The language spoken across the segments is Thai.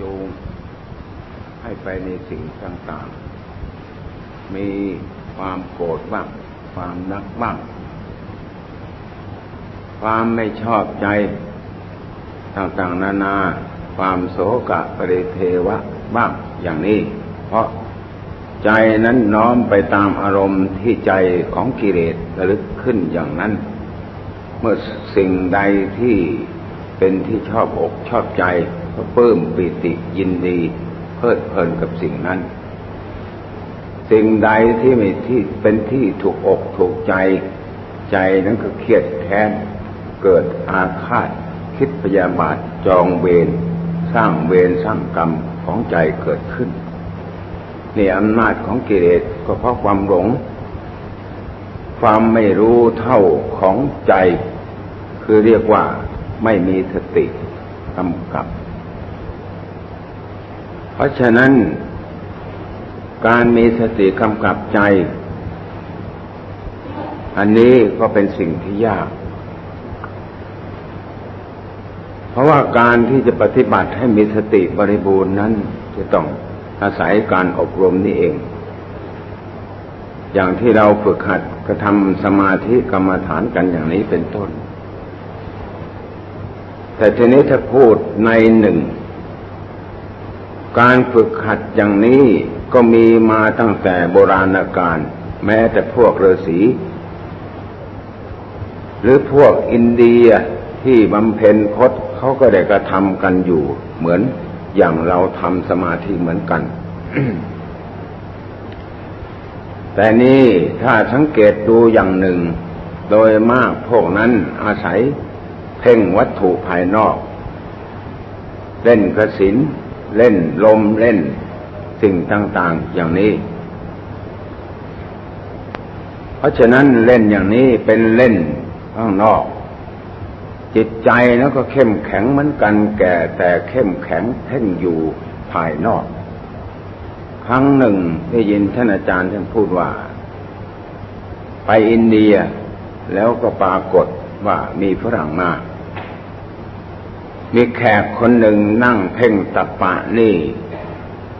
จูง ให้ไปในสิ่งต่างๆ มีความโกรธบ้าง ความนักบ้าง ความไม่ชอบใจต่างๆ นานา ความโศกะปริเทวะบ้างอย่างนี้ เพราะใจนั้นน้อมไปตามอารมณ์ที่ใจของกิเลสระลึกขึ้นอย่างนั้น เมื่อสิ่งใดที่เป็นที่ชอบอกชอบใจ ก็เพิ่มปิติยินดีเพลิดเพลินกับสิ่งนั้น สิ่งใดที่ไม่ที่เป็นที่ถูกอกถูกใจ ใจนั้นก็เครียดแค้นเกิดอาฆาต คิดพยาบาทจองเวรสร้างเวรสร้างกรรมของใจเกิดขึ้นนี่อำนาจของกิเลสก็เพราะความหลง ความไม่รู้เท่าของใจ คือเรียกว่าไม่มีสติกำกับ ราะฉะนั้นการมีสติกำกับใจ อันนี้ก็เป็นสิ่งที่ยาก เพราะว่าการที่จะปฏิบัติให้มีสติบริบูรณ์นั้น จะต้องอาศัยการอบรมนี่เอง อย่างที่เราฝึกหัดกระทำสมาธิกรรมฐานกันอย่างนี้เป็นต้น แต่ทีนี้ถ้าพูดในหนึ่ง การฝึกหัดอย่างนี้ก็มีมาตั้งแต่โบราณกาลแม้แต่พวกฤาษีหรือพวกอินเดียที่บำเพ็ญพจน์เขาก็ได้กระทำกันอยู่ เหมือนอย่างเราทำสมาธิเหมือนกัน แต่นี่ถ้าสังเกตดูอย่างหนึ่ง โดยมากพวกนั้นอาศัยเพ่งวัตถุภายนอก เล่นกระสิน เล่นลมเล่นสิ่งต่างๆอย่างนี้ เพราะฉะนั้นเล่นอย่างนี้เป็นเล่นข้างนอก จิตใจแล้วก็เข้มแข็งเหมือนกันแก่แต่เข้มแข็งเพ่งอยู่ภายนอก ครั้งหนึ่งได้ยินท่านอาจารย์ท่านพูดว่า ไปอินเดียแล้วก็ปรากฏว่ามีฝรั่งมา มีแขกคนหนึ่งนั่งเพ่งตัปะนี่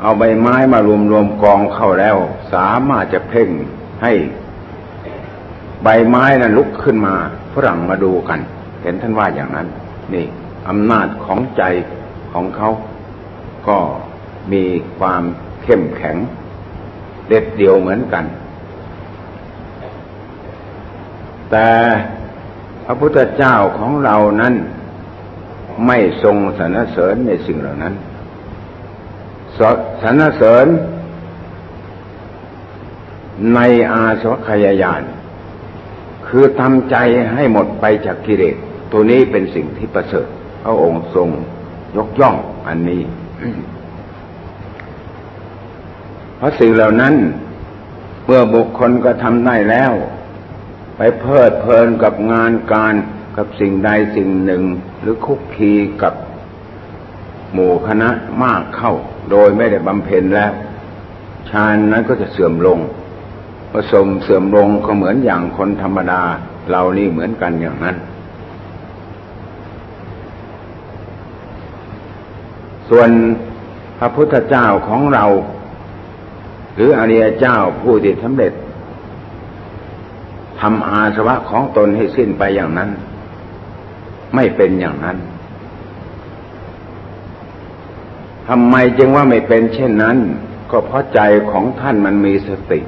เอาใบไม้มารวมรวมกองเข้าแล้ว สามารถจะเพ่งให้ใบไม้นั้นลุกขึ้นมาฝรั่งมาดูกัน เห็นท่านว่าอย่างนั้น นี่อำนาจของใจของเขาก็มีความเข้มแข็ง เด็ดเดียวเหมือนกัน แต่พระพุทธเจ้าของเรานั้น ไม่ทรงสรรเสริญในสิ่งเหล่านั้นสรรเสริญในอาสวัคยายาน คือทำใจให้หมดไปจากกิเลสตัวนี้เป็นสิ่งที่ประเสริฐพระองค์ทรงยกย่องอันนี้ เพราะสิ่งเหล่านั้น เมื่อบุคคลก็ทำได้แล้ว ไปเพลิดเพลินกับงานการ กับสิ่งใดสิ่งหนึ่งหรือคุกคีกับหมู่คณะมากเข้า โดยไม่ได้บำเพ็ญแล้วฌานนั้นก็จะเสื่อมลงผสมเสื่อมลงก็เหมือนอย่างคนธรรมดาเรานี่เหมือนกันอย่างนั้น ส่วนพระพุทธเจ้าของเรา หรืออริยเจ้าผู้ที่สำเร็จทำอาสวะของตนให้สิ้นไปอย่างนั้น ไม่เป็นอย่างนั้นทำไมจึงว่าไม่เป็นเช่นนั้น ก็เพราะใจของท่านมันมีสติ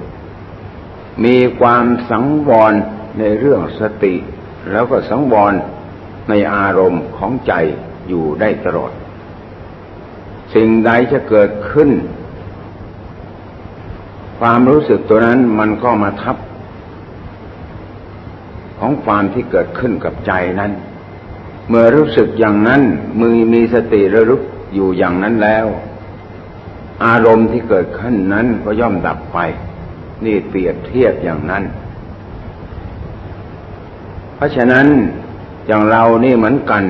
มีความสังวรในเรื่องสติ แล้วก็สังวรในอารมณ์ของใจอยู่ได้ตลอด สิ่งใดจะเกิดขึ้น ความรู้สึกตัวนั้นมันก็มาทับ ของความที่เกิดขึ้นกับใจนั้น เมื่อรู้สึกอย่างนั้นมือมีสติระลึกอยู่อย่างนั้นแล้ว อารมณ์ที่เกิดขึ้นนั้นก็ย่อมดับไป นี่เปรียบเทียบอย่างนั้น เพราะฉะนั้นอย่างเรานี่เหมือนกัน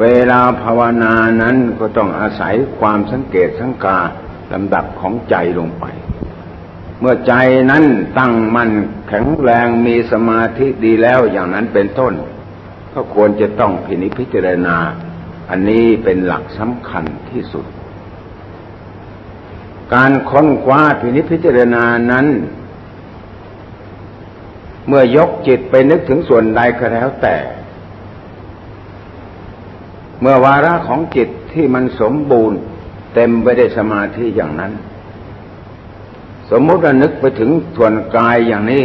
เวลาภาวนานั้นก็ต้องอาศัยความสังเกตสังกาลำดับของใจลงไป เมื่อใจนั้นตั้งมั่นแข็งแรงมีสมาธิดีแล้วอย่างนั้นเป็นต้น ก็ควรจะต้องพินิจพิจารณา อันนี้เป็นหลักสำคัญที่สุด การค้นคว้าพินิจพิจารณานั้น เมื่อยกจิตไปนึกถึงส่วนใดก็แล้วแต่ เมื่อวาระของจิตที่มันสมบูรณ์ เต็มไปด้วยสมาธิอย่างนั้น สมมติว่านึกไปถึงส่วนกายอย่างนี้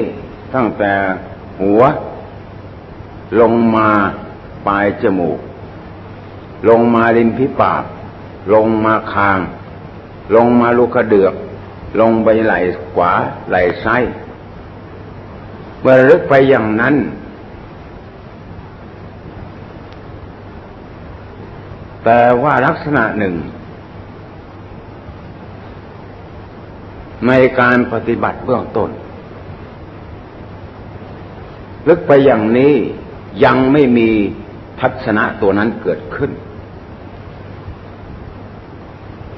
ตั้งแต่หัว ลงมาปลายจมูก ลงมาริมพิปาก ลงมาคาง ลงมาลูกกระเดือก ลงไปไหล่ขวาไหล่ซ้ายเมื่อลึกไปอย่างนั้น แต่ว่าลักษณะหนึ่ง ในการปฏิบัติเบื้องต้น ลึกไปอย่างนี้ ยังไม่มีทัศนะตัวนั้นเกิดขึ้น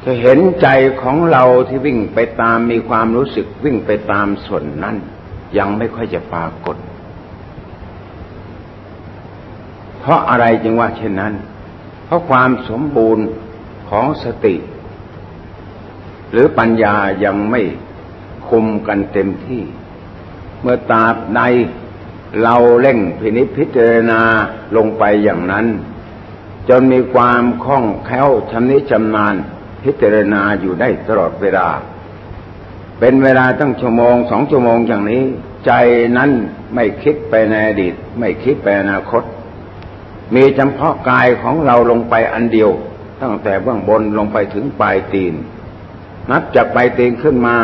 จะเห็นใจของเราที่วิ่งไปตามมีความรู้สึกวิ่งไปตามส่วนนั้น ยังไม่ค่อยจะปรากฏ เพราะอะไรจึงว่าเช่นนั้น เพราะความสมบูรณ์ของสติ หรือปัญญายังไม่คุมกันเต็มที่ เมื่อตาบใด เราเร่งพินิจพิจารณาลงไปอย่างนั้น จนมีความคล่องแคล่วชำนิชำนาญพิจารณาอยู่ได้ตลอดเวลา เป็นเวลาตั้งชั่วโมงสองชั่วโมงอย่างนี้ ใจนั้นไม่คิดไปในอดีต ไม่คิดไปอนาคต มีเฉพาะกายของเราลงไปอันเดียว ตั้งแต่เบื้องบนลงไปถึงปลายตีน นับจากไปเตีงขึ้นมา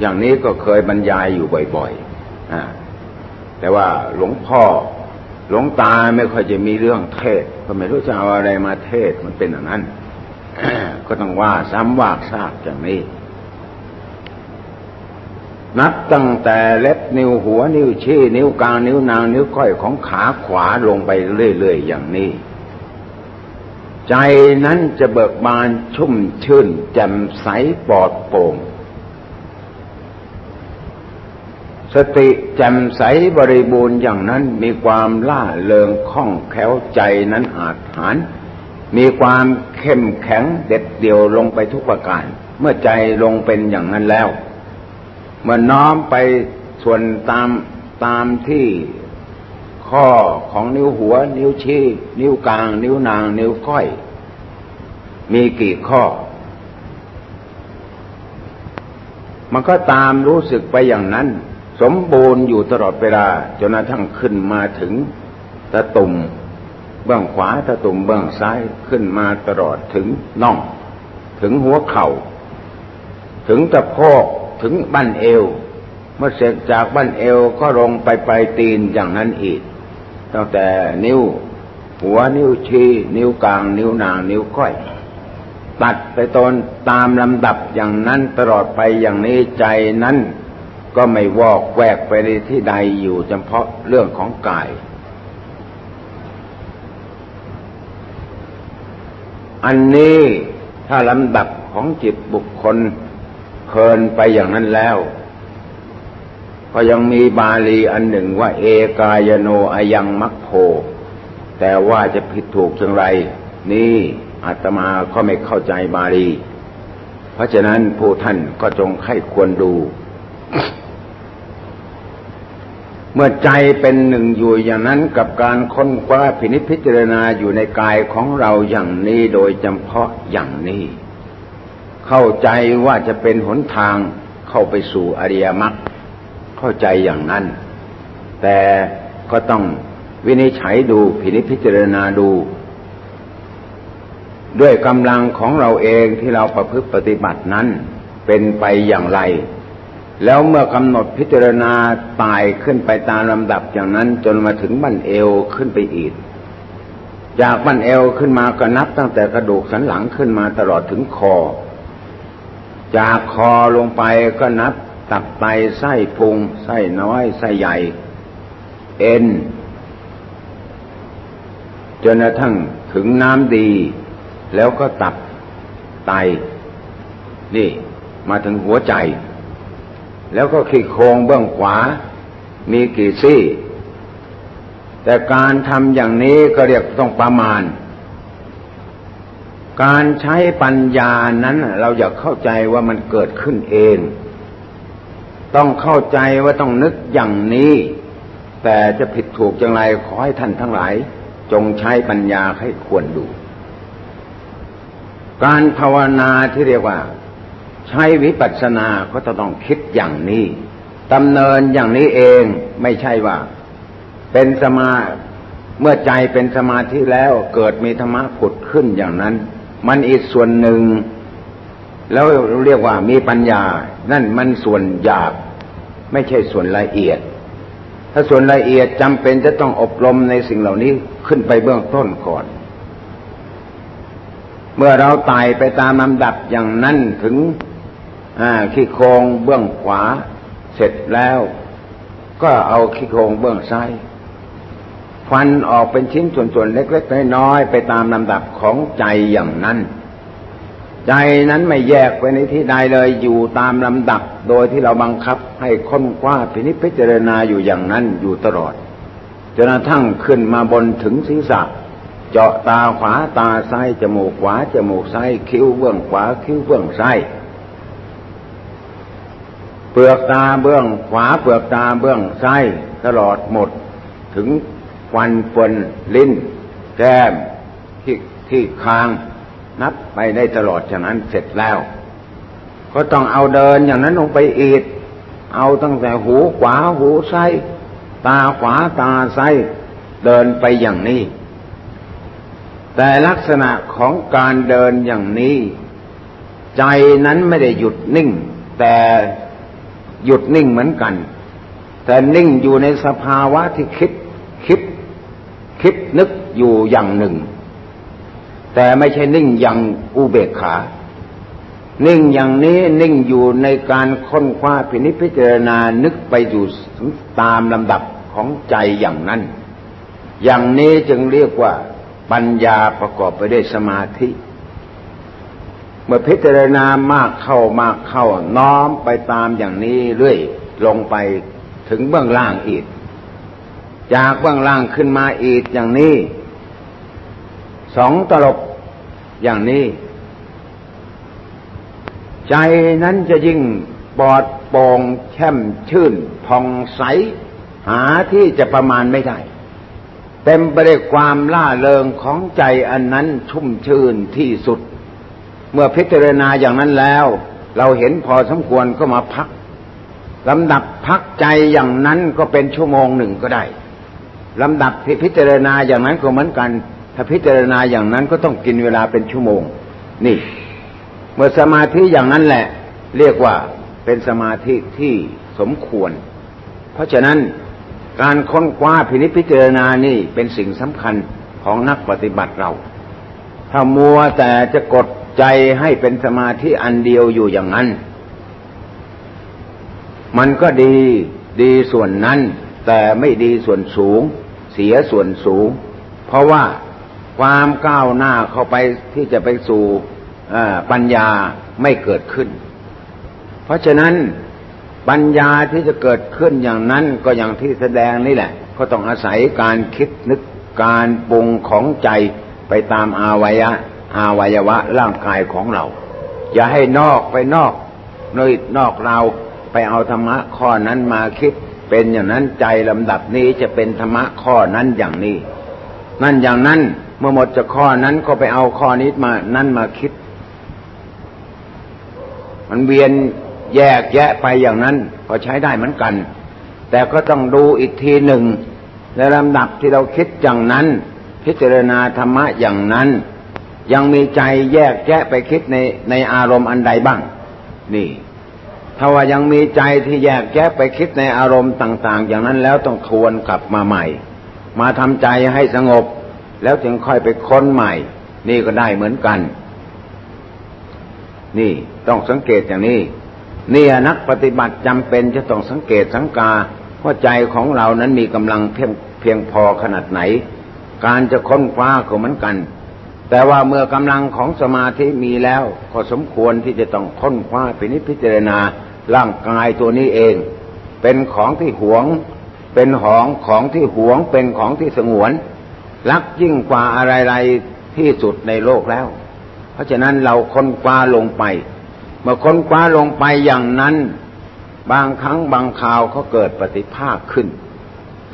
อย่างนี้ก็เคยบรรยายอยู่บ่อยๆอ แต่ว่าหลวงพ่อหลวงตาไม่ค่อยจะมีเรื่องเทศก็ไม่รู้จะเอาอะไรมาเทศมันเป็นอย่างนั้น ก็ต้องว่าซ้ำว่าซากอย่างนี้ นับตั้งแต่เล็บนิ้วหัวนิ้วชี้นิ้วกลางนิ้วนางนิ้วก้อยของขาขวาลงไปเรื่อยๆอย่างนี้ ใจนั้นจะเบิกบานชุ่มชื่นแจ่มใสปลอดโปร่ง สติแจ่มใสบริบูรณ์อย่างนั้นมีความล่าเริงคล่องแคล่วใจนั้นอาจหารมีความเข้มแข็งเด็ดเดี่ยวลงไปทุกประการ เมื่อใจลงเป็นอย่างนั้นแล้ว เมื่อน้อมไปส่วนตามตามที่ข้อของนิ้วหัว นิ้วชี้ นิ้วกลาง นิ้วนาง นิ้วก้อย มีกี่ข้อ มันก็ตามรู้สึกไปอย่างนั้น สมบูรณ์อยู่ตลอดเวลาจนกระทั่งขึ้นมาถึงตะตุ่มเบื้องขวาตะตุ่มเบื้องซ้ายขึ้นมาตลอดถึงน่อง ถึงหัวเขา่า ถึงตะโพกถึงบั้นเอว เมื่อเสร็จจากบั้นเอวก็ลงไปปลายตีนอย่างนั้นอีก ตั้งแต่นิ้ว หัวนิ้วชี้นิ้วกลาง นิ้วนางนิ้วก้อยตัดไปตนตามลำดับอย่างนั้นตลอดไปอย่างนี้ใจนั้น ก็ไม่วอกแวกไปในที่ใดอยู่เฉพาะเรื่องของกาย อันนี้ถ้าลำดับของจิตบุคคลเพลินไปอย่างนั้นแล้ว ก็ยังมีบาลีอันหนึ่งว่า เอกายโนอายังมัคโพแต่ว่าจะผิดถูกอย่างไร นี่อาตมาก็ไม่เข้าใจบาลี เพราะฉะนั้นผู้ท่านก็จงให้ควรดู เมื่อใจเป็นหนึ่งอยู่อย่างนั้นกับการค้นคว้าพินิจพิจารณาอยู่ในกายของเราอย่างนี้โดยจำเพาะอย่างนี้ เข้าใจว่าจะเป็นหนทางเข้าไปสู่อริยมรรคเข้าใจอย่างนั้น แต่ก็ต้องวินิจฉัยดูพินิจพิจารณาดู ด้วยกำลังของเราเองที่เราประพฤติปฏิบัตินั้นเป็นไปอย่างไร แล้วเมื่อกำหนดพิจารณาตายขึ้นไปตามลำดับอย่างนั้นจนมาถึงบั้นเอวขึ้นไปอีก จากบั้นเอวขึ้นมาก็นับตั้งแต่กระดูกสันหลังขึ้นมาตลอดถึงคอ จากคอลงไปก็นับตับไตไส้พุงไส้น้อยไส้ใหญ่ เอ็นจนกระทั่งถึงน้ำดี แล้วก็ตับไต นี่ มาถึงหัวใจ แล้วก็ขี้โครงเบื้องขวา มีกี่ซี่ แต่การทำอย่างนี้ก็เรียกต้องประมาณ การใช้ปัญญานั้นเราอยากเข้าใจว่ามันเกิดขึ้นเอง ต้องเข้าใจว่าต้องนึกอย่างนี้ แต่จะผิดถูกอย่างไรขอให้ท่านทั้งหลาย จงใช้ปัญญาให้ควรดู การภาวนาที่เรียกว่า ใช้วิปัสสนาก็จะต้องคิดอย่างนี้ดำเนินอย่างนี้เองไม่ใช่ว่า เป็นสมาเมื่อใจเป็นสมาธิแล้วเกิดมีธรรมะผุดขึ้นอย่างนั้น มันอีกส่วนหนึ่ง แล้วเรียกว่ามีปัญญา นั่นมันส่วนหยาบ ไม่ใช่ส่วนละเอียด ถ้าส่วนละเอียดจำเป็นจะต้องอบรมในสิ่งเหล่านี้ขึ้นไปเบื้องต้นก่อน เมื่อเราไต่ไปตามลำดับอย่างนั้นถึง ขี้โครงเบื้องขวาเสร็จแล้ว ก็เอาขี้โครงเบื้องซ้ายฟันออกเป็นชิ้นส่วนๆเล็กๆน้อยๆไปตามลำดับของใจอย่างนั้น ใจนั้นไม่แยกไปในที่ใดเลยอยู่ตามลำดับ โดยที่เราบังคับให้ค้นคว้าพินิจพิจารณาอยู่อย่างนั้นอยู่ตลอดจนกระทั่งขึ้นมาบนถึงศีรษะ เจาะตาขวาตาซ้ายจมูกขวาจมูกซ้ายคิ้วเบื้องขวาคิ้วเบื้องซ้าย เปลือกตาเบื้องขวาเปลือกตาเบื้องซ้ายตลอดหมด ถึงฟันฟนลิ้น แก้มที่ที่คาง นับไปได้ตลอดฉะนั้นเสร็จแล้ว ก็ต้องเอาเดินอย่างนั้นลงไปอีก เอาตั้งแต่หูขวาหูซ้ายตาขวาตาซ้ายเดินไปอย่างนี้ แต่ลักษณะของการเดินอย่างนี้ ใจนั้นไม่ได้หยุดนิ่ง แต่ หยุดนิ่งเหมือนกัน แต่นิ่งอยู่ในสภาวะที่คิดคิดคิดนึกอยู่อย่างหนึ่ง แต่ไม่ใช่นิ่งอย่างอุเบกขา นิ่งอย่างนี้นิ่งอยู่ในการค้นคว้าพินิจพิจารณานึกไปอยู่ตามลำดับของใจอย่างนั้น อย่างนี้จึงเรียกว่าปัญญาประกอบไปด้วยสมาธิ เมื่อพิจารณามากเข้ามากเข้า น้อมไปตามอย่างนี้เรื่อยลงไปถึงเบื้องล่างอีก จากเบื้องล่างขึ้นมาอีกอย่างนี้ สองตลบอย่างนี้ ใจนั้นจะยิ่งปลอดโปร่งแช่มชื่นผ่องใส หาที่จะประมาณไม่ได้เต็มไปด้วยความล่าเริงของใจอันนั้นชุ่มชื่นที่สุด เมื่อพิจารณาอย่างนั้นแล้ว เราเห็นพอสมควรก็มาพักลำดับพักใจอย่างนั้นก็เป็นชั่วโมงหนึ่งก็ได้ลำดับพิจารณาอย่างนั้นก็เหมือนกัน ถ้าพิจารณาอย่างนั้นก็ต้องกินเวลาเป็นชั่วโมง นี่ เมื่อสมาธิอย่างนั้นแหละ เรียกว่าเป็นสมาธิที่สมควร เพราะฉะนั้นการค้นคว้าพินิจพิจารณานี่เป็นสิ่งสำคัญของนักปฏิบัติเรา ถ้ามัวแต่จะกด ใจให้เป็นสมาธิอันเดียวอยู่อย่างนั้น มันก็ดีดีส่วนนั้น แต่ไม่ดีส่วนสูง เสียส่วนสูง เพราะว่าความก้าวหน้าเข้าไปที่จะไปสู่ปัญญาไม่เกิดขึ้น เพราะฉะนั้นปัญญาที่จะเกิดขึ้นอย่างนั้นก็อย่างที่แสดงนี่แหละ ก็ต้องอาศัยการคิดนึกการปรุงของใจไปตามอาวัยะ อาวัยวะร่างกายของเรา อย่าให้นอกไปนอกนอยนอกเราไปเอาธรรมะข้อนั้นมาคิด เป็นอย่างนั้นใจลำดับนี้จะเป็นธรรมะข้อนั้นอย่างนี้ นั่นอย่างนั้นเมื่อหมดจากข้อนั้นก็ไปเอาข้อนี้มานั่นมาคิด มันเวียนแยกแยะไปอย่างนั้นก็ใช้ได้เหมือนกัน แต่ก็ต้องดูอีกทีหนึ่งในลำดับที่เราคิดอย่างนั้น พิจารณาธรรมะอย่างนั้น ยังมีใจแยกแยะไปคิดในในอารมณ์อันใดบ้าง นี่ ถ้าว่ายังมีใจที่แยกแยะไปคิดในอารมณ์ต่าง ๆ อย่างนั้นแล้วต้องทวนกลับมาใหม่ มาทำใจให้สงบ แล้วจึงค่อยไปค้นใหม่ นี่ก็ได้เหมือนกัน นี่ต้องสังเกตอย่างนี้ นี่นักปฏิบัติจำเป็นจะต้องสังเกตสังกาว่าใจของเรานั้นมีกำลังเพียงเพียงพอขนาดไหน การจะค้นคว้าก็เหมือนกัน แต่ว่าเมื่อกำลังของสมาธิมีแล้วก็สมควรที่จะต้องค้นคว้าไปนิพพิจารณาร่างกายตัวนี้เอง เป็นของที่หวง เป็นของของที่หวง เป็นของที่สงวน รักยิ่งกว่าอะไรๆที่สุดในโลกแล้ว เพราะฉะนั้นเราค้นคว้าลงไป เมื่อค้นคว้าลงไปอย่างนั้น บางครั้งบางคราวเขาเกิดปฏิภาคขึ้น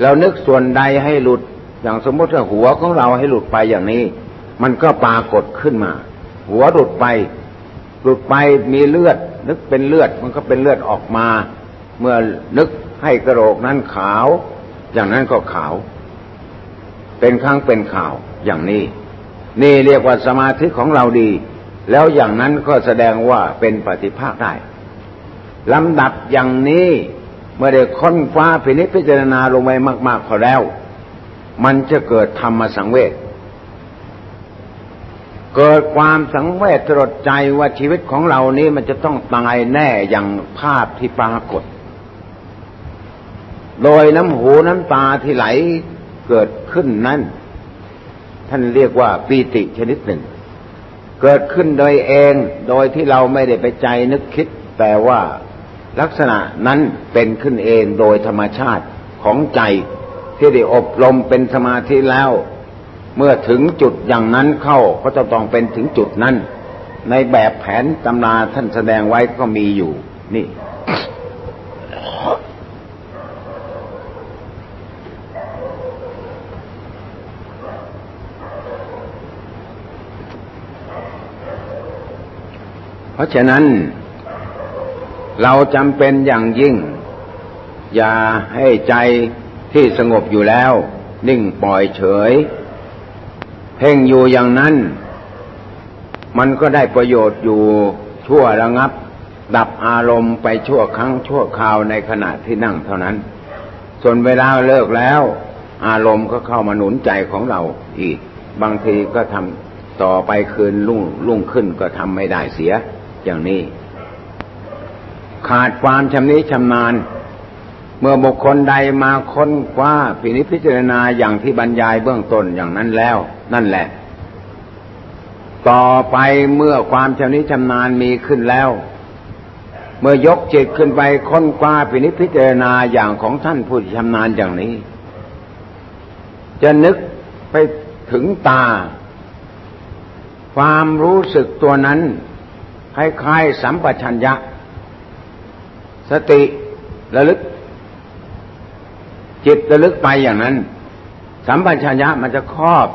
เรานึกส่วนใดให้หลุดอย่างสมมติว่าหัวของเราให้หลุดไปอย่างนี้ มันก็ปรากฏขึ้นมา หัวหลุดไป หลุดไปมีเลือด นึกเป็นเลือดมันก็เป็นเลือดออกมา เมื่อนึกให้กระโหลกนั้นขาว อย่างนั้นก็ขาว เป็นครั้งเป็นข่าวอย่างนี้ นี่เรียกว่าสมาธิของเราดี แล้วอย่างนั้นก็แสดงว่าเป็นปฏิภาคได้ลำดับอย่างนี้เมื่อได้ค้นฟ้าพินิจพิจารณาลงไปมาก ๆ พอแล้ว มันจะเกิดธรรมสังเวช เกิดความสังเวชตรดใจว่าชีวิตของเรานี้มันจะต้องตายแน่อย่างภาพที่ปรากฏ โดยน้ำหูน้ำตาที่ไหลเกิดขึ้นนั้น ท่านเรียกว่าปีติชนิดหนึ่ง เกิดขึ้นโดยเองโดยที่เราไม่ได้ไปใจนึกคิด แต่ว่าลักษณะนั้นเป็นขึ้นเองโดยธรรมชาติของใจที่ได้อบรมเป็นสมาธิแล้ว เมื่อถึงจุดอย่างนั้นเข้าก็จะต้องเป็นถึงจุดนั้น ในแบบแผนตำราท่านแสดงไว้ก็มีอยู่ นี่ เพราะฉะนั้น เราจำเป็นอย่างยิ่ง อย่าให้ใจที่สงบอยู่แล้ว นิ่งปล่อยเฉย พ่งอยู่อย่างนั้น มันก็ได้ประโยชน์อยู่ชั่วระงับ ดับอารมณ์ไปชั่วครั้งชั่วคราวในขณะที่นั่งเท่านั้น ส่วนเวลาเลิกแล้ว อารมณ์ก็เข้ามาหนุนใจของเราอีก บางทีก็ทำต่อไปคืนรุ่งรุ่งขึ้นก็ทำไม่ได้เสียอย่างนี้ ขาดความชำนิชำนาญ เมื่อบุคคลใดมาค้นคว้าพินิจพิจารณาอย่างที่บรรยายเบื้องต้นอย่างนั้นแล้ว นั่นแหละ ต่อไปเมื่อความชำนิชำนาญมีขึ้นแล้ว เมื่อยกจิตขึ้นไปค้นคว้าพินิจพิจารณาอย่างของท่านผู้ชำนาญอย่างนี้ จะนึกไปถึงตา ความรู้สึกตัวนั้นคล้ายๆสัมปชัญญะ สติระลึก จิตระลึกไปอย่างนั้น สัมปชัญญะมันจะครอบ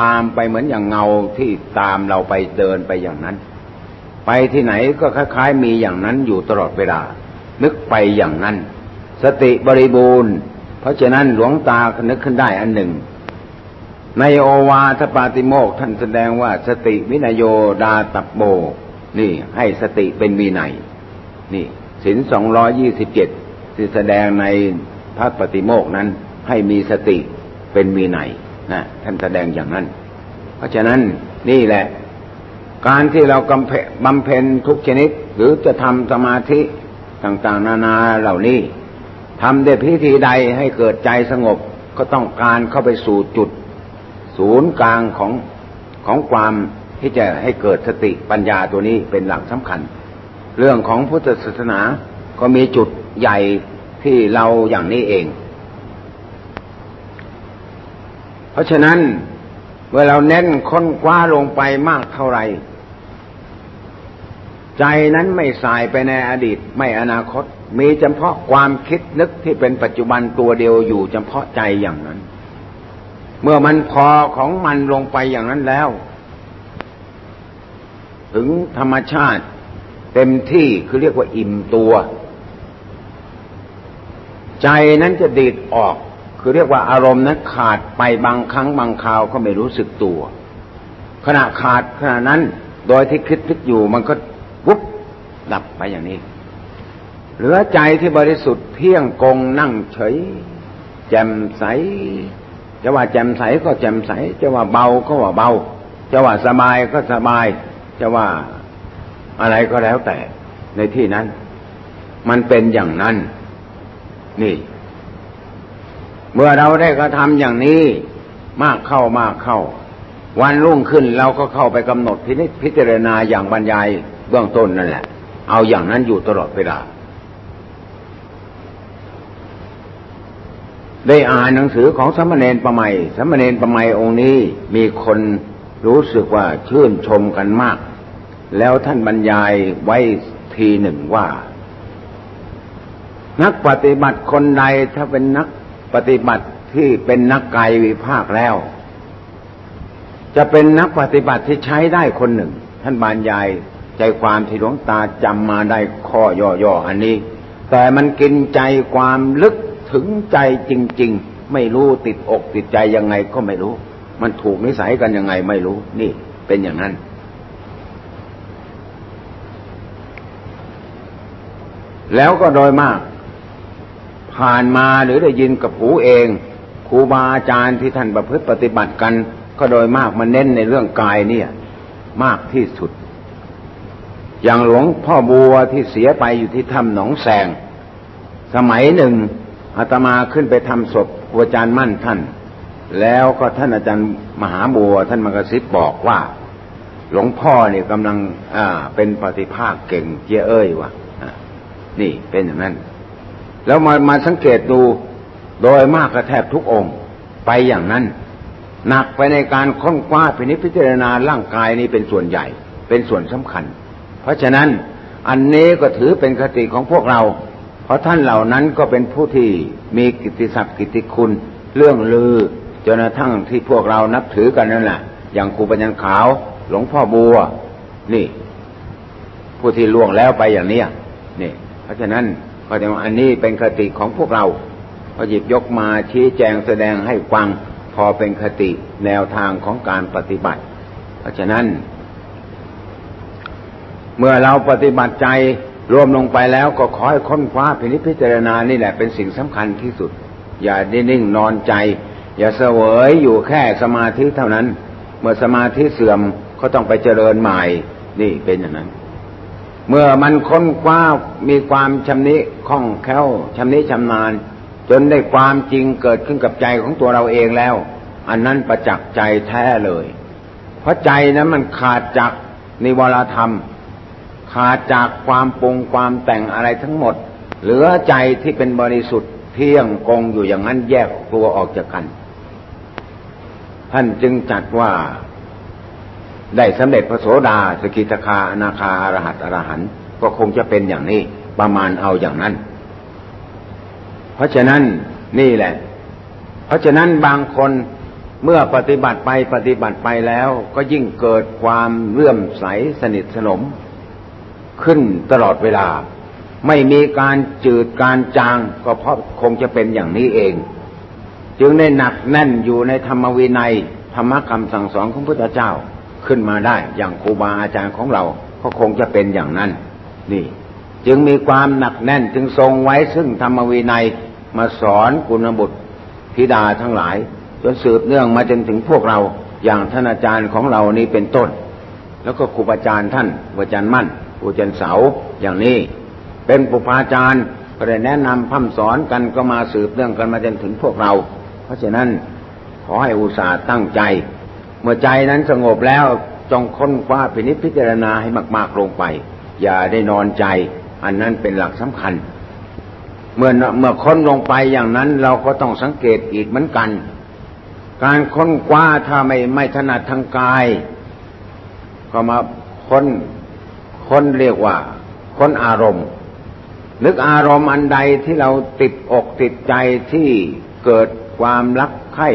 ตามไปเหมือนอย่างเงาที่ตามเราไปเดินไปอย่างนั้น ไปที่ไหนก็คล้ายๆ มีอย่างนั้นอยู่ตลอดเวลา นึกไปอย่างนั้น สติบริบูรณ์ เพราะฉะนั้นหลวงตานึกขึ้นได้อันหนึ่ง ในโอวาทปาติโมกท่านแสดงว่าสติวินโยดาตับโบ นี่ให้สติเป็นมีไหนนี่สินสองร้อยี่สิบเจ็ดที่แสดงใน พระปฏิโมกนั้นให้มีสติเป็นมีไหนนะท่านแสดงอย่างนั้น เพราะฉะนั้นนี่แหละ การที่เราบำเพ็ญทุกชนิด หรือจะทำสมาธิต่างๆ นานาเหล่านี้ทำด้วยพิธีใดให้เกิดใจสงบก็ต้องการเข้าไปสู่จุด ศูนย์กลางของของความที่จะให้เกิดสติปัญญาตัวนี้เป็นหลักสำคัญ เรื่องของพุทธศาสนาก็มีจุดใหญ่ ที่เราอย่างนี้เอง เพราะฉะนั้นเมื่อเราเน้นค้นคว้าลงไปมากเท่าไหร่ใจนั้นไม่สายไปในอดีตไม่อนาคต มีเฉพาะความคิดนึกที่เป็นปัจจุบันตัวเดียวอยู่เฉพาะใจอย่างนั้น เมื่อมันพอของมันลงไปอย่างนั้นแล้ว ถึงธรรมชาติเต็มที่คือเรียกว่าอิ่มตัว ใจนั้นจะดีดออก คือเรียกว่าอารมณ์นั้นขาดไปบางครั้งบางคราวก็ไม่รู้สึกตัว ขณะขาดขณะนั้นโดยที่คิดคิดอยู่มันก็วุบดับไปอย่างนี้ เหลือใจที่บริสุทธิ์เที่ยงกงนั่งเฉย แจ่มใสจะว่าแจ่มใสก็แจ่มใสจะว่าเบาก็ว่าเบาจะว่าสบายก็สบายจะว่าอะไรก็แล้วแต่ในที่นั้น มันเป็นอย่างนั้น นี่ เมื่อเราได้กระทำอย่างนี้ มากเข้ามากเข้า วันรุ่งขึ้นเราก็เข้าไปกำหนดพินิจพิจารณาอย่างบรรยายเบื้องต้นนั่นแหละ เอาอย่างนั้นอยู่ตลอดเวลาได้อ่านหนังสือของสมณเณรประไมสมณเณรประไมองค์นี้มีคนรู้สึกว่าชื่นชมกันมาก แล้วท่านบรรยายไว้ทีหนึ่งว่า นักปฏิบัติคนใดถ้าเป็นนักปฏิบัติที่เป็นนักกายวิภาคแล้ว จะเป็นนักปฏิบัติที่ใช้ได้คนหนึ่ง ท่านบรรยายใจความที่หลวงตาจำมาได้ข้อย่อๆอันนี้ แต่มันกินใจความลึกถึงใจจริง ๆ ไม่รู้ติดอกติดใจยังไงก็ไม่รู้ มันถูกนิสัยกันยังไงไม่รู้ นี่เป็นอย่างนั้นแล้วก็โดยมาก ผ่านมาหรือได้ยินกับหูเองครูบาอาจารย์ที่ท่านประพฤติปฏิบัติกัน ก็โดยมากมันเน้นในเรื่องกายเนี่ย มากที่สุด อย่างหลวงพ่อบัวที่เสียไปอยู่ที่ถ้ำหนองแสง สมัยหนึ่งอาตมาขึ้นไปทำศพครูอาจารย์มั่นท่าน แล้วก็ท่านอาจารย์มหาบัว ท่านมากระซิบบอกว่า หลวงพ่อเนี่ยกำลังอ่าเป็นปฏิภาคเก่งเจ้เอ้ยวะนี่เป็นอย่างนั้น แล้วมามาสังเกตดูโดยมากกระแทบทุกองค์ไปอย่างนั้น หนักไปในการค้นคว้าพินิจพิจารณาร่างกายนี้เป็นส่วนใหญ่ เป็นส่วนสำคัญ เพราะฉะนั้นอันนี้ก็ถือเป็นคติของพวกเรา เพราะท่านเหล่านั้นก็เป็นผู้ที่มีกิตติศักดิ์กิตติคุณ เรื่องลือจนกระทั่งที่พวกเรานับถือกันนั่นแหละอย่างครูปัญญาขาว หลวงพ่อบัว นี่ ผู้ที่ล่วงแล้วไปอย่างเนี้ยนี่ เพราะฉะนั้น ก็จะว่าอันนี้เป็นคติของพวกเราพอหยิบยกมาชี้แจงแสดงให้ฟังพอเป็นคติแนวทางของการปฏิบัติ เพราะฉะนั้น เมื่อเราปฏิบัติใจรวมลงไปแล้วก็ขอให้ค้นคว้าพินิจพิจารณานี่แหละเป็นสิ่งสำคัญที่สุด อย่าได้นิ่งนอนใจ อย่าเสวยอยู่แค่สมาธิเท่านั้น เมื่อสมาธิเสื่อมก็ต้องไปเจริญใหม่ นี่เป็นอย่างนั้น เมื่อมันค้นคว้ามีความชำนิคล่องแคล่วชำนิชำนาญ จนได้ความจริงเกิดขึ้นกับใจของตัวเราเองแล้ว อันนั้นประจักษ์ใจแท้เลย เพราะใจนั้นมันขาดจากนิวรธรรม ขาดจากความปรุงความแต่งอะไรทั้งหมด เหลือใจที่เป็นบริสุทธิ์เที่ยงกงอยู่อย่างนั้นแยกตัวออกจากกัน ท่านจึงจัดว่า ได้สำเร็จพระโสดาสกิทาคาอนาคาอรหัตอรหันก็คงจะเป็นอย่างนี้ประมาณเอาอย่างนั้น เพราะฉะนั้นนี่แหละ เพราะฉะนั้นบางคนเมื่อปฏิบัติไปปฏิบัติไปแล้วก็ยิ่งเกิดความเลื่อมใสสนิทสนม ขึ้นตลอดเวลา ไม่มีการจืดการจางก็เพราะคงจะเป็นอย่างนี้เอง จึงได้หนักแน่นอยู่ในธรรมวินัย ธรรมคำสั่งสอนของพระพุทธเจ้า ขึ้นมาได้ อย่างครูบาอาจารย์ของเราก็คงจะเป็นอย่างนั้น นี่ จึงมีความหนักแน่นจึงทรงไว้ซึ่งธรรมวินัยมาสอนกุณบุตรธิดาทั้งหลายจนสืบเนื่องมาจนถึงพวกเราอย่างท่านอาจารย์ของเรานี้เป็นต้น แล้วก็ครูบาอาจารย์ท่านอาจารย์มั่นอาจารย์เสาอย่างนี้ เป็นปุพาจารย์ก็ได้แนะนำพัฒสอนกันก็มาสืบเนื่องกันมาจนถึงพวกเรา เพราะฉะนั้นขอให้อุตส่าห์ตั้งใจ เมื่อใจนั้นสงบแล้วจงค้นคว้าพินิจพิจารณาให้มาก ๆ ลงไป อย่าได้นอนใจ อันนั้นเป็นหลักสำคัญ เมื่อเมื่อค้นลงไปอย่างนั้นเราก็ต้องสังเกตอีกเหมือนกัน การค้นคว้าถ้าไม่ไม่ถนัดทางกาย ก็มาค้นค้นเรียกว่า ค้นอารมณ์ นึกอารมณ์อันใดที่เราติดอกติดใจที่เกิดความรักใคร่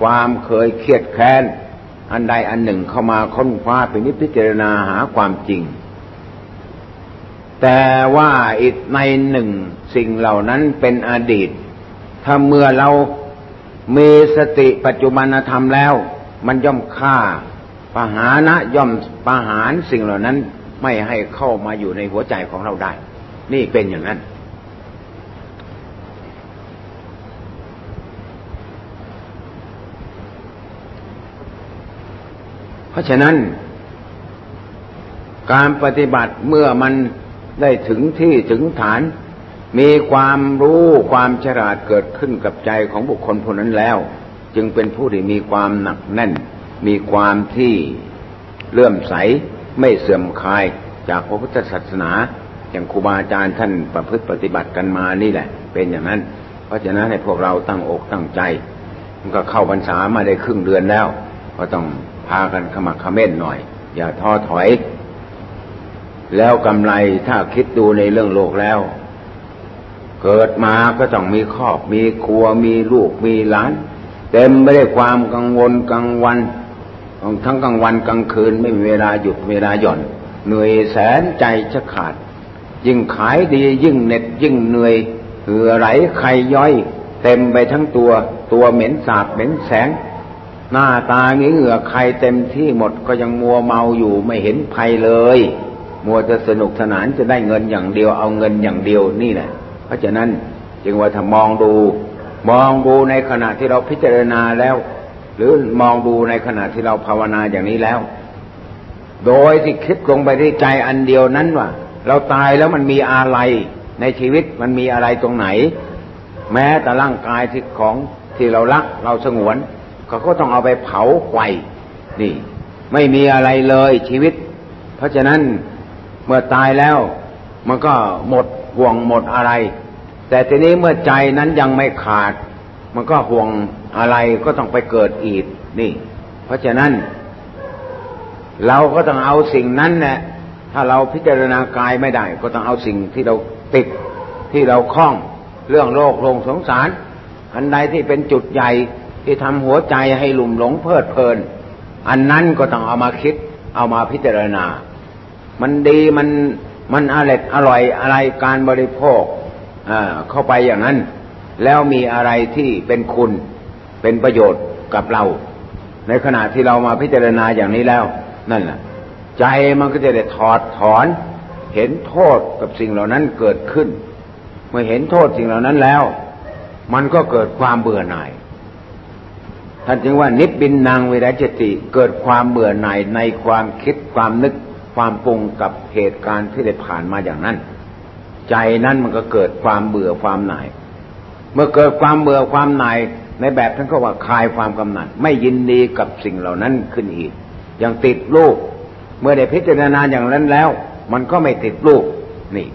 ความเคยเครียดแค้น อันใดอันหนึ่งเข้ามาค้นคว้าเป็นนิพพิจารณาหาความจริง แต่ว่าอีกในหนึ่งสิ่งเหล่านั้นเป็นอดีต ถ้าเมื่อเรามีสติปัจจุบันธรรมแล้ว มันย่อมฆ่าปหานะย่อมปหารสิ่งเหล่านั้นไม่ให้เข้ามาอยู่ในหัวใจของเราได้ นี่เป็นอย่างนั้น ราะฉะนั้น การปฏิบัติเมื่อมันได้ถึงที่ถึงฐาน มีความรู้ความฉลาดเกิดขึ้นกับใจของบุคคลคนนั้นแล้ว จึงเป็นผู้ที่มีความหนักแน่น มีความที่เลื่อมใสไม่เสื่อมคลายจากพระพุทธศาสนาอย่างครูบาอาจารย์ท่านประพฤติปฏิบัติกันมานี่แหละ เป็นอย่างนั้น เพราะฉะนั้นให้พวกเราตั้งอกตั้งใจ มันก็เข้าพรรษามาได้ครึ่งเดือนแล้ว ก็ต้องพากันขมักขม้นหน่อย อย่าท้อถอย แล้วกำไรถ้าคิดดูในเรื่องโลกแล้ว เกิดมาก็ต้องมีครอบ มีครัวมีลูกมีหลาน เต็มไม่ได้ความกังวลกลางวันทั้งกลางวันกลางคืนไม่มีเวลาหยุดเวลาหย่อน เหนื่อยแสนใจจะขาด ยิ่งขายดียิ่งเหน็ดยิ่งเหนื่อยเหือไหลไขย่อย เต็มไปทั้งตัว ตัวเหม็นสาบเหม็นแสง หน้าตางี้เหงื่อใครเต็มที่หมดก็ยังมัวเมาอยู่ไม่เห็นภัยเลย มัวจะสนุกสนานจะได้เงินอย่างเดียวเอาเงินอย่างเดียวนี่แหละ เพราะฉะนั้นจึงว่าถ้ามองดู มองดูในขณะที่เราพิจารณาแล้ว หรือมองดูในขณะที่เราภาวนาอย่างนี้แล้ว โดยที่คิดลงไปที่ใจอันเดียวนั้นว่าเราตายแล้วมันมีอะไรในชีวิตมันมีอะไรตรงไหน แม้แต่ร่างกายที่ของที่เรารักเราสงวน เขาก็ต้องเอาไปเผาไฟนี่ ไม่มีอะไรเลยชีวิต เพราะฉะนั้นเมื่อตายแล้ว มันก็หมดห่วงหมดอะไร แต่ทีนี้เมื่อใจนั้นยังไม่ขาด มันก็ห่วงอะไรก็ต้องไปเกิดอีกนี่ เพราะฉะนั้น เราก็ต้องเอาสิ่งนั้นแหละถ้าเราพิจารณากายไม่ได้ ก็ต้องเอาสิ่งที่เราติดที่เราคล้องเรื่องโลกโลงสงสาร อันใดที่เป็นจุดใหญ่ ที่ทำหัวใจให้หลุ่มหลงเพลิดเพลิน อันนั้นก็ต้องเอามาคิด เอามาพิจารณา มันดีมันมันอร่อยอร่อยอะไรการบริโภคเข้าไปอย่างนั้น แล้วมีอะไรที่เป็นคุณเป็นประโยชน์กับเรา ในขณะที่เรามาพิจารณาอย่างนี้แล้ว นั่นแหละใจมันก็จะได้ถอดถอน เห็นโทษกับสิ่งเหล่านั้นเกิดขึ้น เมื่อเห็นโทษสิ่งเหล่านั้นแล้ว มันก็เกิดความเบื่อหน่าย ท่านจึงว่านิพบินนางเวรจติเกิดความเบื่อหน่ายในความคิดความนึกความปรุงกับเหตุการณ์ที่ได้ผ่านมาอย่างนั้น ใจนั้นมันก็เกิดความเบื่อความหน่าย เมื่อเกิดความเบื่อความหน่ายในแบบท่านก็ว่าคลายความกำหนัด ไม่ยินดีกับสิ่งเหล่านั้นขึ้นอีก อยังติดลูกเมื่อได้พิจารณาอย่างนั้นแล้ว มันก็ไม่ติดลูกนี่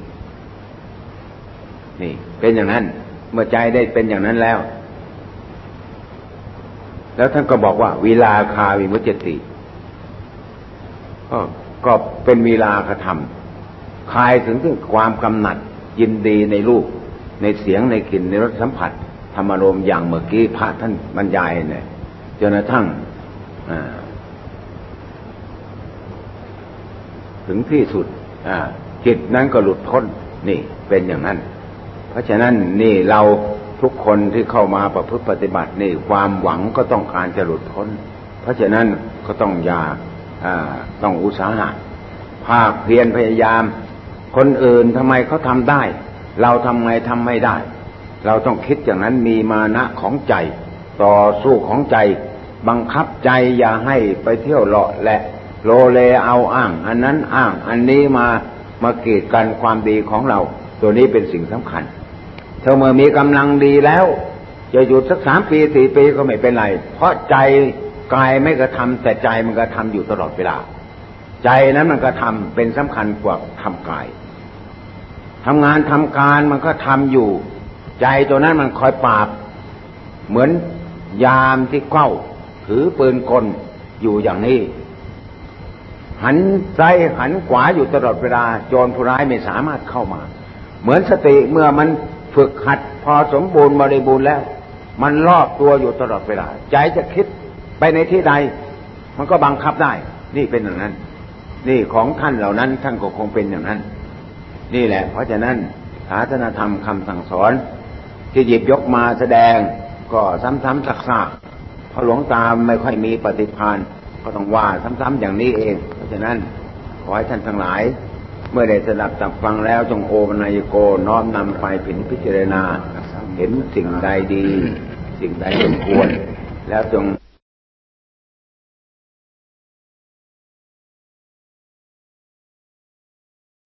นี่ เป็นอย่างนั้น เมื่อใจได้เป็นอย่างนั้นแล้ว แล้วท่านก็บอกว่าวีลาคาวิมุจติก็เป็นวีลาคธรรมคลายถึงถึงความกำหนัดยินดีในรูป ในเสียงในกลิ่นในรสสัมผัส ธรรมารมอย่างเมื่อกี้พระท่านบรรยายเนี่ยจนกระทั่งถึงที่สุดจิตนั้นก็หลุดพ้นนี่เป็นอย่างนั้น เพราะฉะนั้นนี่เรา ทุกคนที่เข้ามาประพฤติปฏิบัตินี่ความหวังก็ต้องการจะหลุดพ้น เพราะฉะนั้นก็ต้องอยากต้องอุตสาหะภาคเพียรพยายาม คนอื่นทำไมเขาทำได้ เราทำไมทำไม่ได้ เราต้องคิดอย่างนั้นมีมานะของใจ ต่อสู้ของใจ บังคับใจอย่าให้ไปเที่ยวเลาะและโลเลเอาอ้าง อันนั้นอ้าง อันนี้มามาเกีดกันความดีของเรา ตัวนี้เป็นสิ่งสำคัญ ถ้าเมื่อมีกำลังดีแล้ว จะหยุดสักสามปีสี่ปีก็ไม่เป็นไร เพราะใจกายไม่กระทำแต่ใจมันกระทำอยู่ตลอดเวลา ใจนั้นมันกระทำเป็นสำคัญกว่าทำกายทำงานทำการมันก็ทำอยู่ ใจตัวนั้นมันคอยปราบ เหมือนยามที่เก้าถือปืนกลอยู่อย่างนี้ หันซ้ายหันขวาอยู่ตลอดเวลาโจรผู้ร้ายไม่สามารถเข้ามา เหมือนสติเมื่อมัน ฝึกหัดพอสมบูรณ์บริบูรณ์แล้ว มันรอบตัวอยู่ตลอดเวลา ใจจะคิดไปในที่ใด มันก็บังคับได้ นี่เป็นอย่างนั้น นี่ของท่านเหล่านั้นท่านก็คงเป็นอย่างนั้น นี่แหละ เพราะฉะนั้นศาสนธรรมคำสั่งสอน ที่หยิบยกมาแสดงก็ซ้ำๆซักๆเพราะหลวงตาไม่ค่อยมีปฏิภาณก็ต้องว่าซ้ำๆอย่างนี้เอง เพราะฉะนั้นขอให้ท่านทั้งหลาย เมื่อได้สดับจับฟังแล้วจงโอมนายโกน้อมนำไปผินพิจารณา เห็นสิ่งใดดี สิ่งใดสมควร แล้วจง